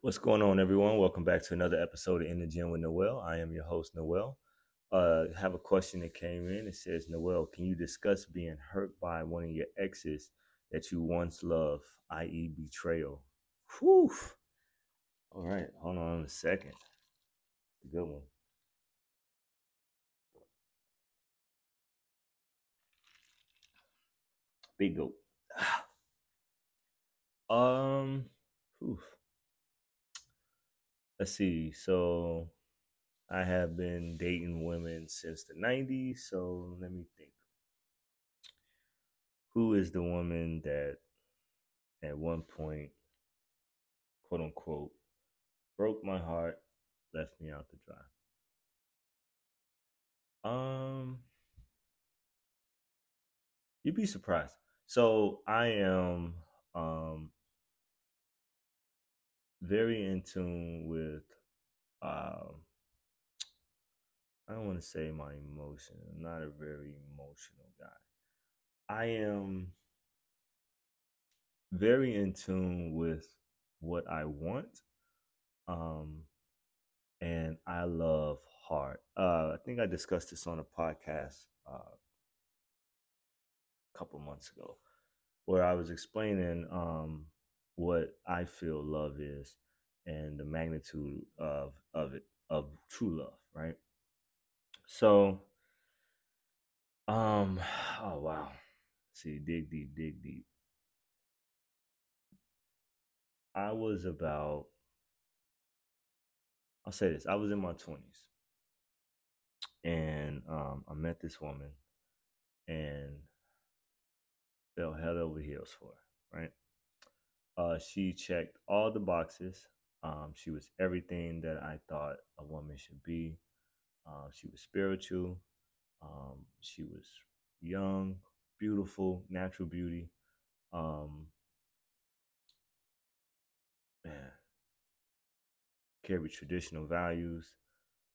What's going on, everyone? Welcome back to another episode of In the Gym with Noel. I am your host, Noel. Uh, have a question that came in. It says, Noel, can you discuss being hurt by one of your exes that you once loved, i.e., betrayal? Whew. All right, hold on a second. Good one. Big goat. Um, oof. Let's see. So I have been dating women since the 90s. So let me think. Who is the woman that at one point, quote unquote, broke my heart, left me out to dry? Um, you'd be surprised. So I am um very in tune with um I don't want to say my emotion. I'm not a very emotional guy. I am very in tune with what I want. Um and I love hard. Uh I think I discussed this on a podcast uh a couple months ago where I was explaining um what I feel love is and the magnitude of of it of true love, right? So um oh wow. See, dig deep, dig deep. I was about I'll say this, I was in my twenties. And um I met this woman and fell head over heels for her, right? Uh, she checked all the boxes. Um, she was everything that I thought a woman should be. Uh, she was spiritual. Um, she was young, beautiful, natural beauty. Um, man, carried traditional values.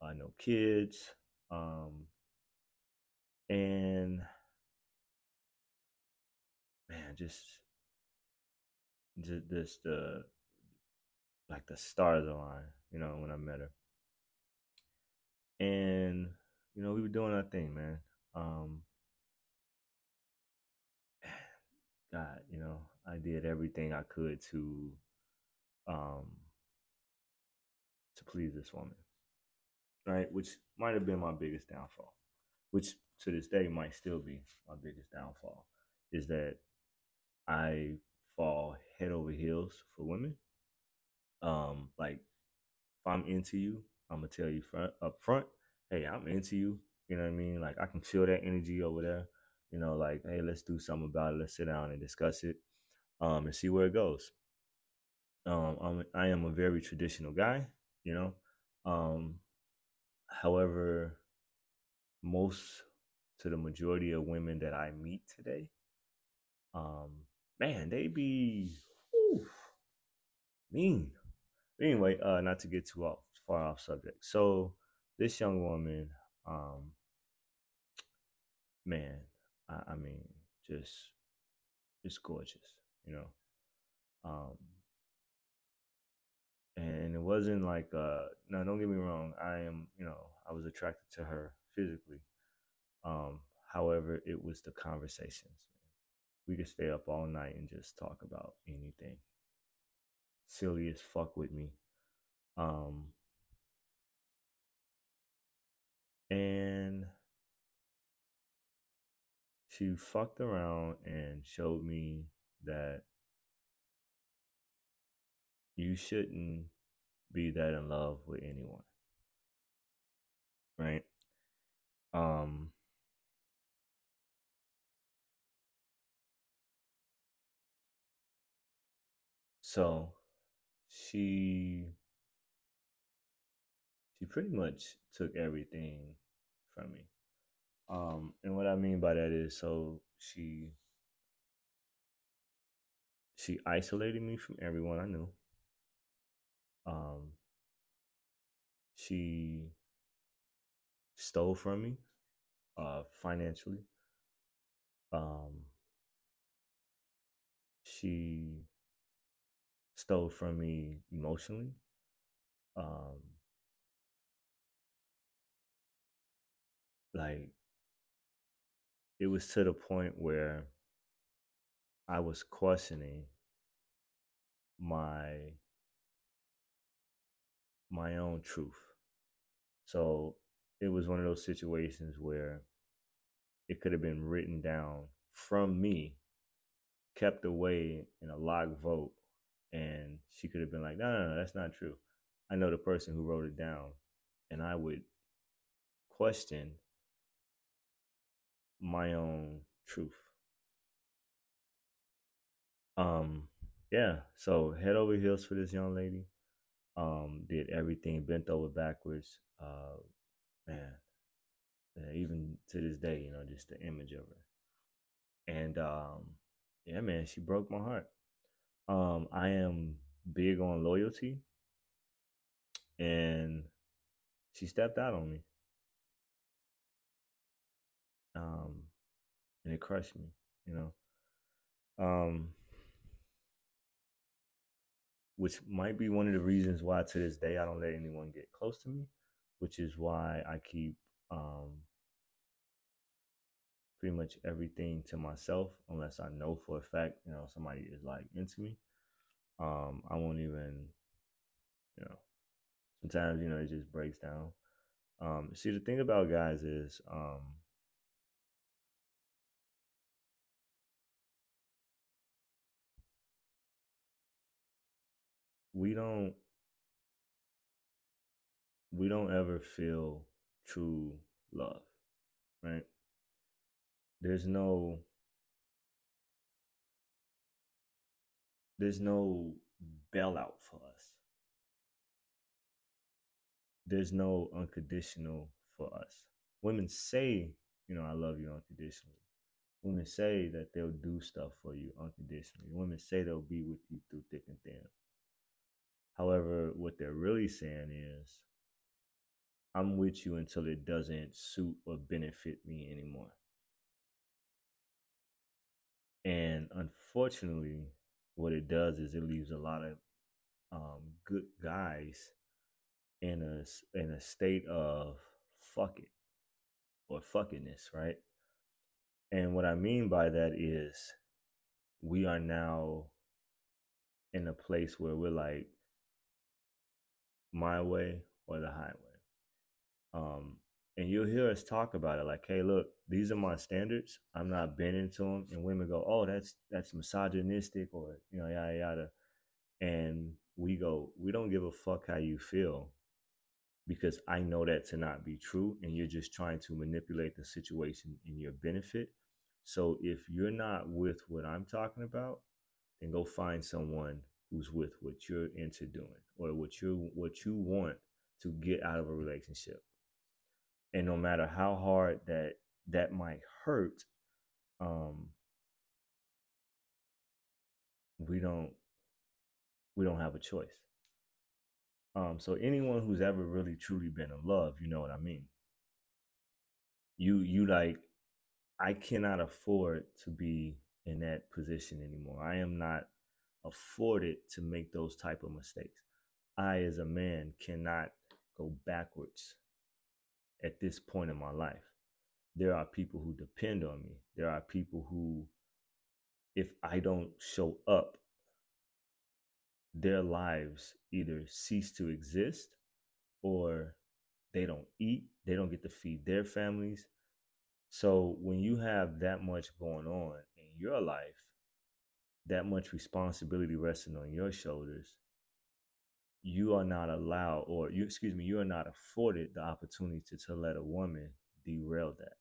I know kids. Um, and man, just just, the like the stars aligned, you know, when I met her. And, you know, we were doing our thing, man. Um God, you know, I did everything I could to um to please this woman. Right? Which might have been my biggest downfall. Which to this day might still be my biggest downfall. Is that I fall head over heels for women. Um, like if I'm into you, I'm gonna tell you front up front, hey, I'm into you. You know what I mean? Like I can feel that energy over there. You know, like, hey, let's do something about it. Let's sit down and discuss it. Um, and see where it goes. Um, I'm I am a very traditional guy, you know. Um, however, most to the majority of women that I meet today, um, man, they be whew, mean. Anyway, uh, not to get too off, far off subject. So this young woman, um, man, I, I mean, just just gorgeous, you know. Um, and it wasn't like uh no don't get me wrong i am you know i was attracted to her physically um however it was the conversations we could stay up all night and just talk about anything. Silly as fuck with me. Um, and she fucked around and showed me that you shouldn't be that in love with anyone. Right? So she she pretty much took everything from me. Um, and what I mean by that is so she she isolated me from everyone I knew. Um, she stole from me uh, financially. Um, she stole from me emotionally. Um, like it was to the point where I was questioning my my own truth. So it was one of those situations where it could have been written down from me, kept away in a log vote, and she could have been like, no, no, no, that's not true. I know the person who wrote it down, and I would question my own truth. Um, yeah, so head over heels for this young lady. Um, did everything bent over backwards. Uh, man, even to this day, you know, just the image of her. And um, yeah, man, she broke my heart. Um, I am big on loyalty, and she stepped out on me. Um, and it crushed me, you know. Um, which might be one of the reasons why to this day I don't let anyone get close to me, which is why I keep um, pretty much everything to myself unless I know for a fact, you know, somebody is like into me. Um, I won't even, you know, sometimes, you know, it just breaks down. Um, see, the thing about guys is, um, we don't we don't ever feel true love, right? There's no there's no bailout for us. There's no unconditional for us. Women say, you know, I love you unconditionally. Women say that they'll do stuff for you unconditionally. Women say they'll be with you through thick and thin. However, what they're really saying is, I'm with you until it doesn't suit or benefit me anymore. And unfortunately, what it does is it leaves a lot of um, good guys in a in a state of fuck it or fuckiness, right? And what I mean by that is we are now in a place where we're like my way or the highway. Um, and you'll hear us talk about it like, hey, look, these are my standards. I'm not bending to them. And women go, oh, that's that's misogynistic or you know, yada yada. And we go, we don't give a fuck how you feel because I know that to not be true, and you're just trying to manipulate the situation in your benefit. So if you're not with what I'm talking about, then go find someone who's with what you're into doing or what you what you want to get out of a relationship. And no matter how hard that that might hurt, um, we don't we don't have a choice. Um, so anyone who's ever really truly been in love, you know what I mean. You you like I cannot afford to be in that position anymore. I am not afforded to make those type of mistakes. I, as a man, cannot go backwards at this point in my life. There are people who depend on me. There are people who, if I don't show up, their lives either cease to exist or they don't eat, they don't get to feed their families. So when you have that much going on in your life, that much responsibility resting on your shoulders, you are not allowed, or you excuse me, you are not afforded the opportunity to, to let a woman derail that.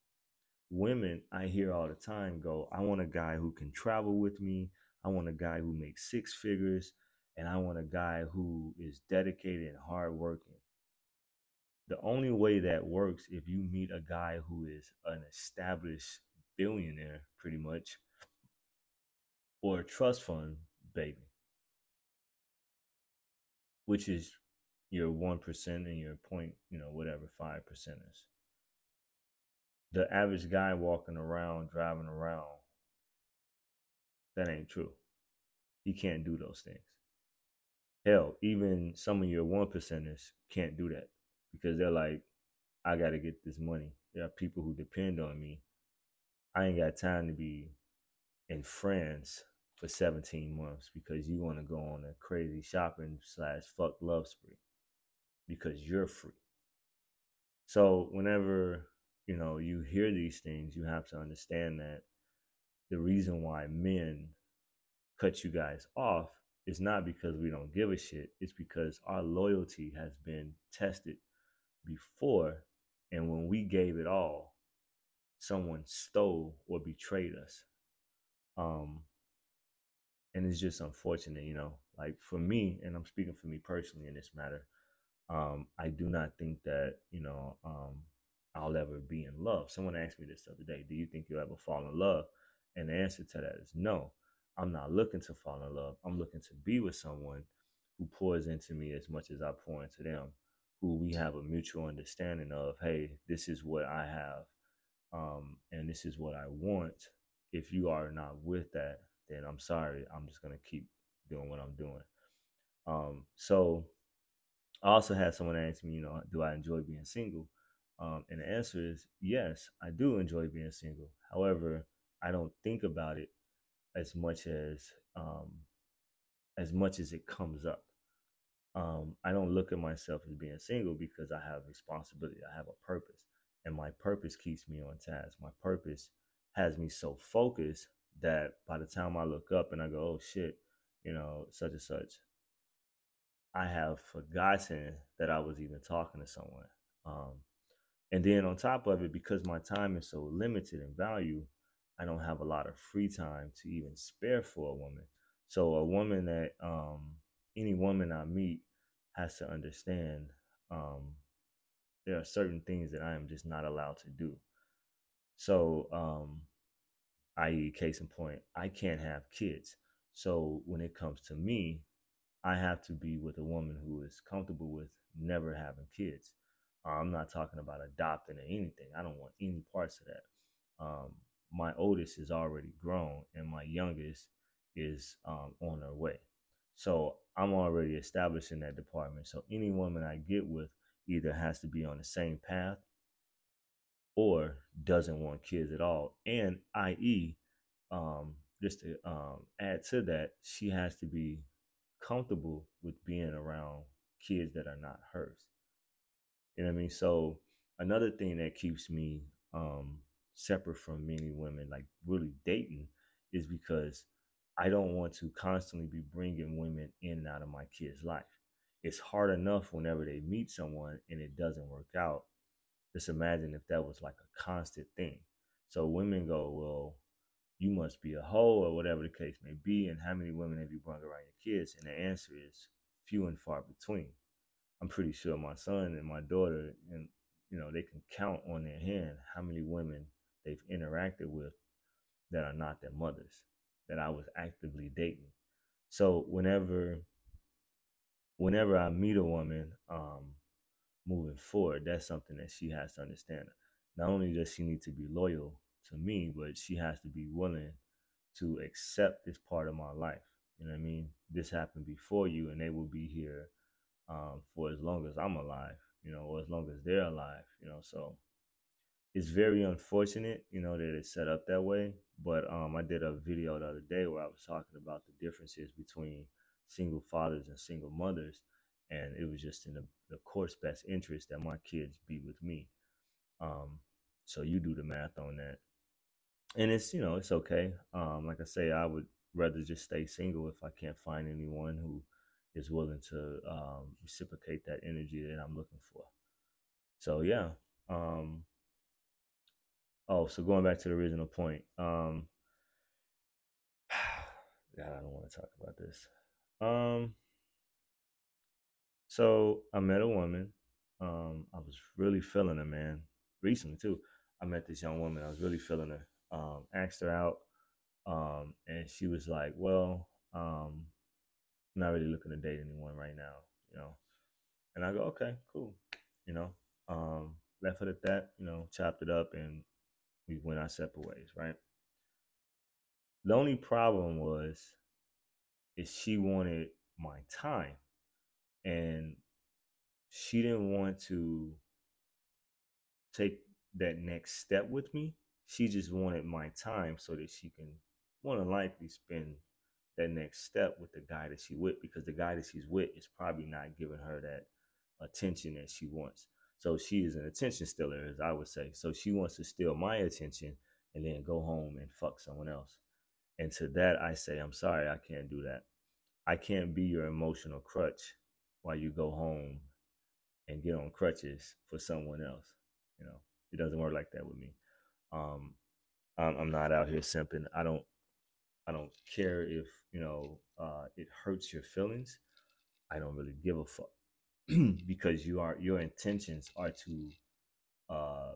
Women, I hear all the time go, I want a guy who can travel with me. I want a guy who makes six figures, and I want a guy who is dedicated and hardworking. The only way that works if you meet a guy who is an established billionaire, pretty much, or a trust fund baby, which is your 1% and your point, you know, whatever, 5% is. The average guy walking around, driving around, that ain't true. He can't do those things. Hell, even some of your one percenters can't do that because they're like, I got to get this money. There are people who depend on me. I ain't got time to be in France for 17 months because you want to go on a crazy shopping slash fuck love spree because you're free. So whenever you know you hear these things, you have to understand that the reason why men cut you guys off is not because we don't give a shit. It's because our loyalty has been tested before, and when we gave it all, someone stole or betrayed us. Um, and it's just unfortunate, you know. Like for me, and I'm speaking for me personally in this matter, um, I do not think that you know um, I'll ever be in love. Someone asked me this the other day: Do you think you'll ever fall in love? And the answer to that is no. I'm not looking to fall in love. I'm looking to be with someone who pours into me as much as I pour into them, who we have a mutual understanding of, hey, this is what I have, um, and this is what I want. If you are not with that, then I'm sorry. I'm just gonna keep doing what I'm doing. Um, so I also had someone ask me, you know, do I enjoy being single? Um, and the answer is yes, I do enjoy being single. However, I don't think about it as much as um, as much as it comes up. Um, I don't look at myself as being single because I have responsibility. I have a purpose, and my purpose keeps me on task. My purpose has me so focused that by the time I look up and I go, "Oh shit," you know, such and such, I have forgotten that I was even talking to someone. Um, and then on top of it, because my time is so limited in value, I don't have a lot of free time to even spare for a woman. So a woman that um, any woman I meet has to understand um, there are certain things that I am just not allowed to do. So, um, i.e., case in point, I can't have kids. So when it comes to me, I have to be with a woman who is comfortable with never having kids. I'm not talking about adopting or anything. I don't want any parts of that. Um, my oldest is already grown, and my youngest is um, on her way. So I'm already established in that department. So any woman I get with either has to be on the same path or doesn't want kids at all. And i.e., um, just to um, add to that, she has to be comfortable with being around kids that are not hers. You know what I mean? So another thing that keeps me um, separate from many women, like really dating, is because I don't want to constantly be bringing women in and out of my kid's life. It's hard enough whenever they meet someone and it doesn't work out. Just imagine if that was like a constant thing. So women go, well, you must be a hoe or whatever the case may be. And how many women have you brought around your kids? And the answer is few and far between. I'm pretty sure my son and my daughter, and you know, they can count on their hand how many women they've interacted with that are not their mothers, that I was actively dating. So whenever whenever I meet a woman, um, moving forward, that's something that she has to understand. Not only does she need to be loyal to me, but she has to be willing to accept this part of my life. You know what I mean? This happened before you, and they will be here um, for as long as I'm alive, you know, or as long as they're alive, you know. So it's very unfortunate, you know, that it's set up that way. But um, I did a video the other day where I was talking about the differences between single fathers and single mothers, and it was just in the, the court's best interest that my kids be with me. Um, so you do the math on that and it's you know it's okay. Um, like I say, I would rather just stay single if I can't find anyone who is willing to um, reciprocate that energy that I'm looking for. So yeah. Um, oh, so going back to the original point. Um, God, I don't want to talk about this. Um, so I met a woman. Um, I was really feeling her, man. Recently too, I met this young woman. I was really feeling her um, asked her out, um, and she was like, "Well, um, I'm not really looking to date anyone right now, you know." And I go, "Okay, cool," you know. Um, left it at that, you know, chopped it up, and we went our separate ways, right? The only problem was, is she wanted my time. She didn't want to take that next step with me. She just wanted my time so that she can more than likely spend that next step with the guy that she with because the guy that she's with is probably not giving her that attention that she wants. So she is an attention stealer, as I would say. So she wants to steal my attention and then go home and fuck someone else. And to that, I say, I'm sorry, I can't do that. I can't be your emotional crutch while you go home and get on crutches for someone else. You know, it doesn't work like that with me. Um, I'm, I'm not out here simping. I don't, I don't care if you know uh, it hurts your feelings. I don't really give a fuck because you are your intentions are to uh,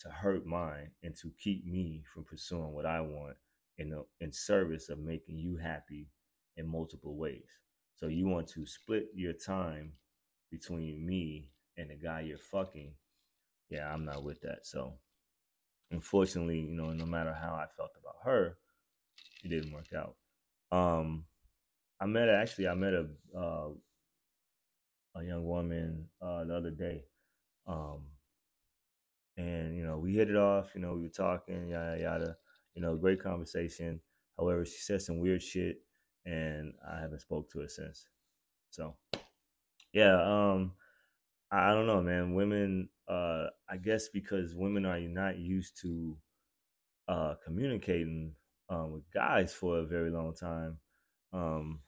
to hurt mine and to keep me from pursuing what I want in the in service of making you happy in multiple ways. So you want to split your time between me and the guy you're fucking. Yeah, I'm not with that. So unfortunately, you know, no matter how I felt about her, it didn't work out. Um I met actually I met a uh, a young woman uh, the other day. Um and you know, we hit it off, you know, we were talking, yada yada, you know, great conversation. However, she said some weird shit and I haven't spoke to her since. So yeah, um I, I don't know, man. Women uh I guess because women are not used to uh communicating um with guys for a very long time. Um,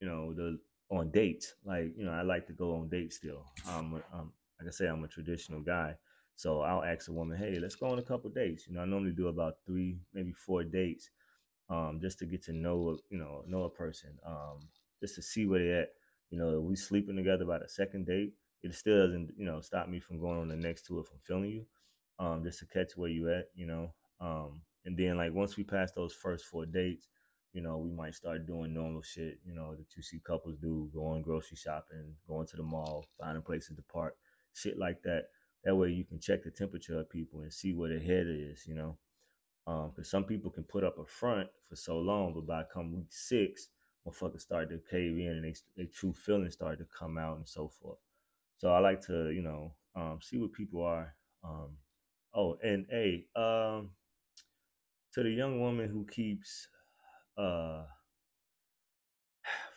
you know, the on dates. Like, you know, I like to go on dates still. Um, um like I say, I'm a traditional guy. So I'll ask a woman, hey, let's go on a couple dates. You know, I normally do about three, maybe four dates, um, just to get to know, you know, know a person, um, just to see where they're at. You know, we sleeping together by the second date, it still doesn't, you know, stop me from going on the next if I'm feeling you, um, just to catch where you at, you know. Um, and then like once we pass those first four dates, you know, we might start doing normal shit, you know, that you see couples do, going grocery shopping, going to the mall, finding places to park, shit like that. That way you can check the temperature of people and see where their head is, you know. Um, because some people can put up a front for so long, but by come week six, motherfuckers start to cave in and they, true feelings start to come out and so forth. So I like to, you know, um, see what people are. Um, oh, and hey, um, to the young woman who keeps uh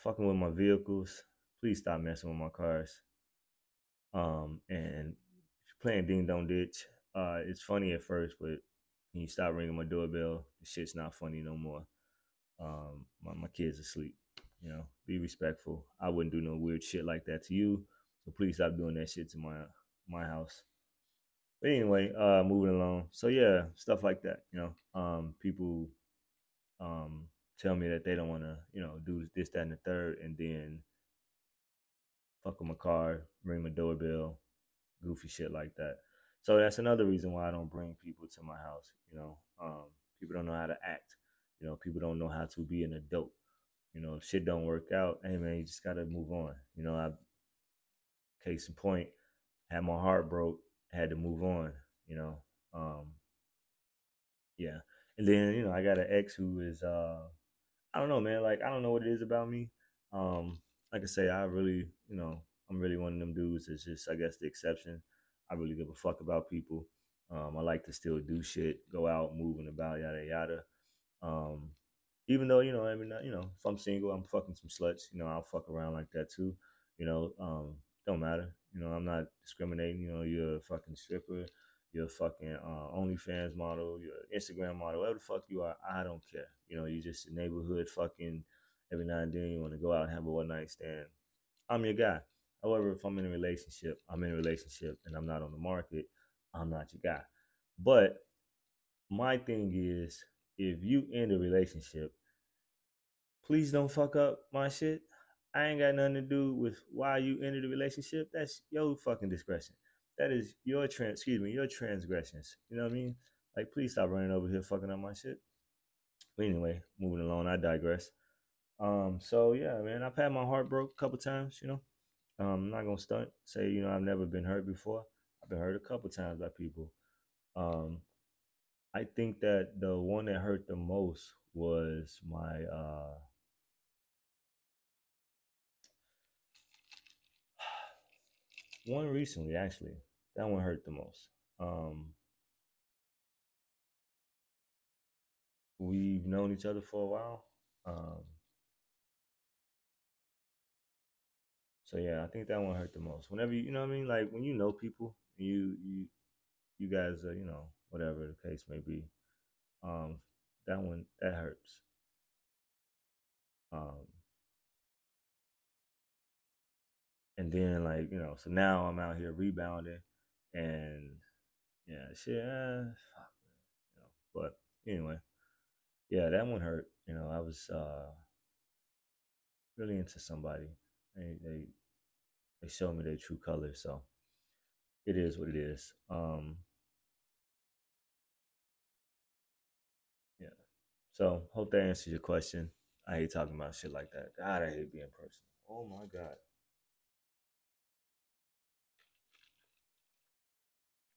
fucking with my vehicles, please stop messing with my cars. Um, and playing ding dong ditch, uh, it's funny at first, but when you stop ringing my doorbell, the shit's not funny no more. Um, my, my kids asleep. You know, be respectful. I wouldn't do no weird shit like that to you. So please stop doing that shit to my my house. But anyway, uh, moving along. So yeah, stuff like that. You know, um, people um tell me that they don't want to, you know, do this, that, and the third, and then fuck with my car, ring my doorbell, goofy shit like that. So that's another reason why I don't bring people to my house. You know, um, people don't know how to act. You know, people don't know how to be an adult. You know, if shit don't work out, hey man, you just gotta move on. You know, I case in point, had my heart broke, had to move on. You know, um, yeah. And then you know, I got an ex who is uh, I don't know, man. Like I don't know what it is about me. Um, like I say, I really, you know, I'm really one of them dudes. It's just, I guess, the exception. I really give a fuck about people. Um, I like to still do shit, go out, moving about, yada yada. Um, even though you know, I mean, you know, if I'm single, I'm fucking some sluts. You know, I'll fuck around like that too. You know, um, don't matter. You know, I'm not discriminating. You know, you're a fucking stripper, you're a fucking uh, OnlyFans model, you're an Instagram model, whatever the fuck you are. I don't care. You know, you're just a neighborhood fucking. Every now and then you want to go out and have a one night stand. I'm your guy. However, if I'm in a relationship, I'm in a relationship and I'm not on the market, I'm not your guy. But my thing is, if you end a relationship, please don't fuck up my shit. I ain't got nothing to do with why you ended the relationship. That's your fucking discretion. That is your trans excuse me, your transgressions. You know what I mean? Like please stop running over here fucking up my shit. But anyway, moving along, I digress. Um, so yeah, man, I've had my heart broke a couple times, you know. Um, I'm not gonna stunt, say, you know, I've never been hurt before. I've been hurt a couple times by people. Um, I think that the one that hurt the most was my uh one recently actually. That one hurt the most. Um, we've known each other for a while. Um, so yeah, I think that one hurt the most. Whenever you, you know what I mean, like when you know people, you you you guys are, you know, whatever the case may be. Um, that one that hurts. Um, and then like you know, so now I'm out here rebounding, and yeah, shit, uh, fuck, you know. But anyway, yeah, that one hurt. You know, I was uh really into somebody. They they they showed me their true colors, so it is what it is. Um, yeah. So hope that answers your question. I hate talking about shit like that. God, I hate being personal. Oh my god.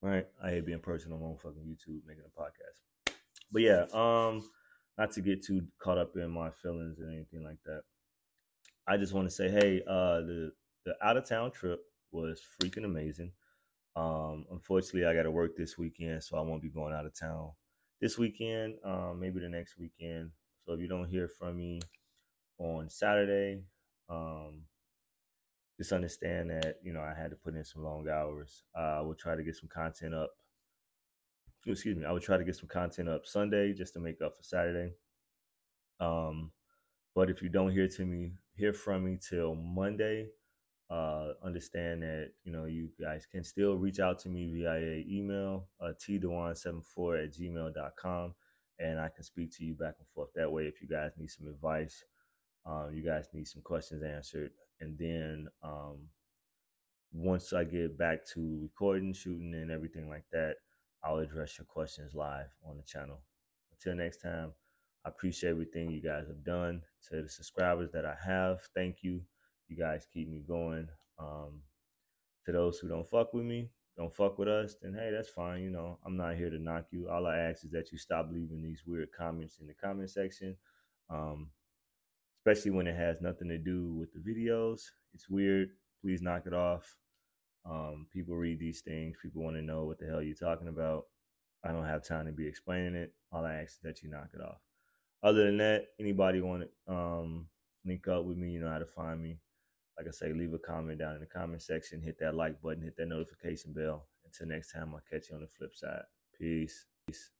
Right, I hate being personal on fucking YouTube making a podcast. But yeah, um, not to get too caught up in my feelings and anything like that. I just want to say, hey, uh, the the out of town trip was freaking amazing. Um, unfortunately, I got to work this weekend, so I won't be going out of town this weekend. Um, maybe the next weekend. So if you don't hear from me on Saturday, um, just understand that you know I had to put in some long hours. Uh, I will try to get some content up. Excuse me. I will try to get some content up Sunday just to make up for Saturday. Um, but if you don't hear to me, hear from me till Monday, uh, understand that you know you guys can still reach out to me via email uh, tdewan74 at gmail.com and i can speak to you back and forth that way if you guys need some advice um, you guys need some questions answered and then um, once i get back to recording shooting and everything like that i'll address your questions live on the channel. Until next time i appreciate everything you guys have done to the subscribers that i have thank you you guys keep me going. Um, to those who don't fuck with me, don't fuck with us, then hey, that's fine. You know, I'm not here to knock you. All I ask is that you stop leaving these weird comments in the comment section, um, especially when it has nothing to do with the videos. It's weird. Please knock it off. Um, people read these things. People want to know what the hell you're talking about. I don't have time to be explaining it. All I ask is that you knock it off. Other than that, anybody want to um, link up with me, you know how to find me like I say, leave a comment down in the comment section, hit that like button, hit that notification bell. Until next time, I'll catch you on the flip side. Peace. Peace.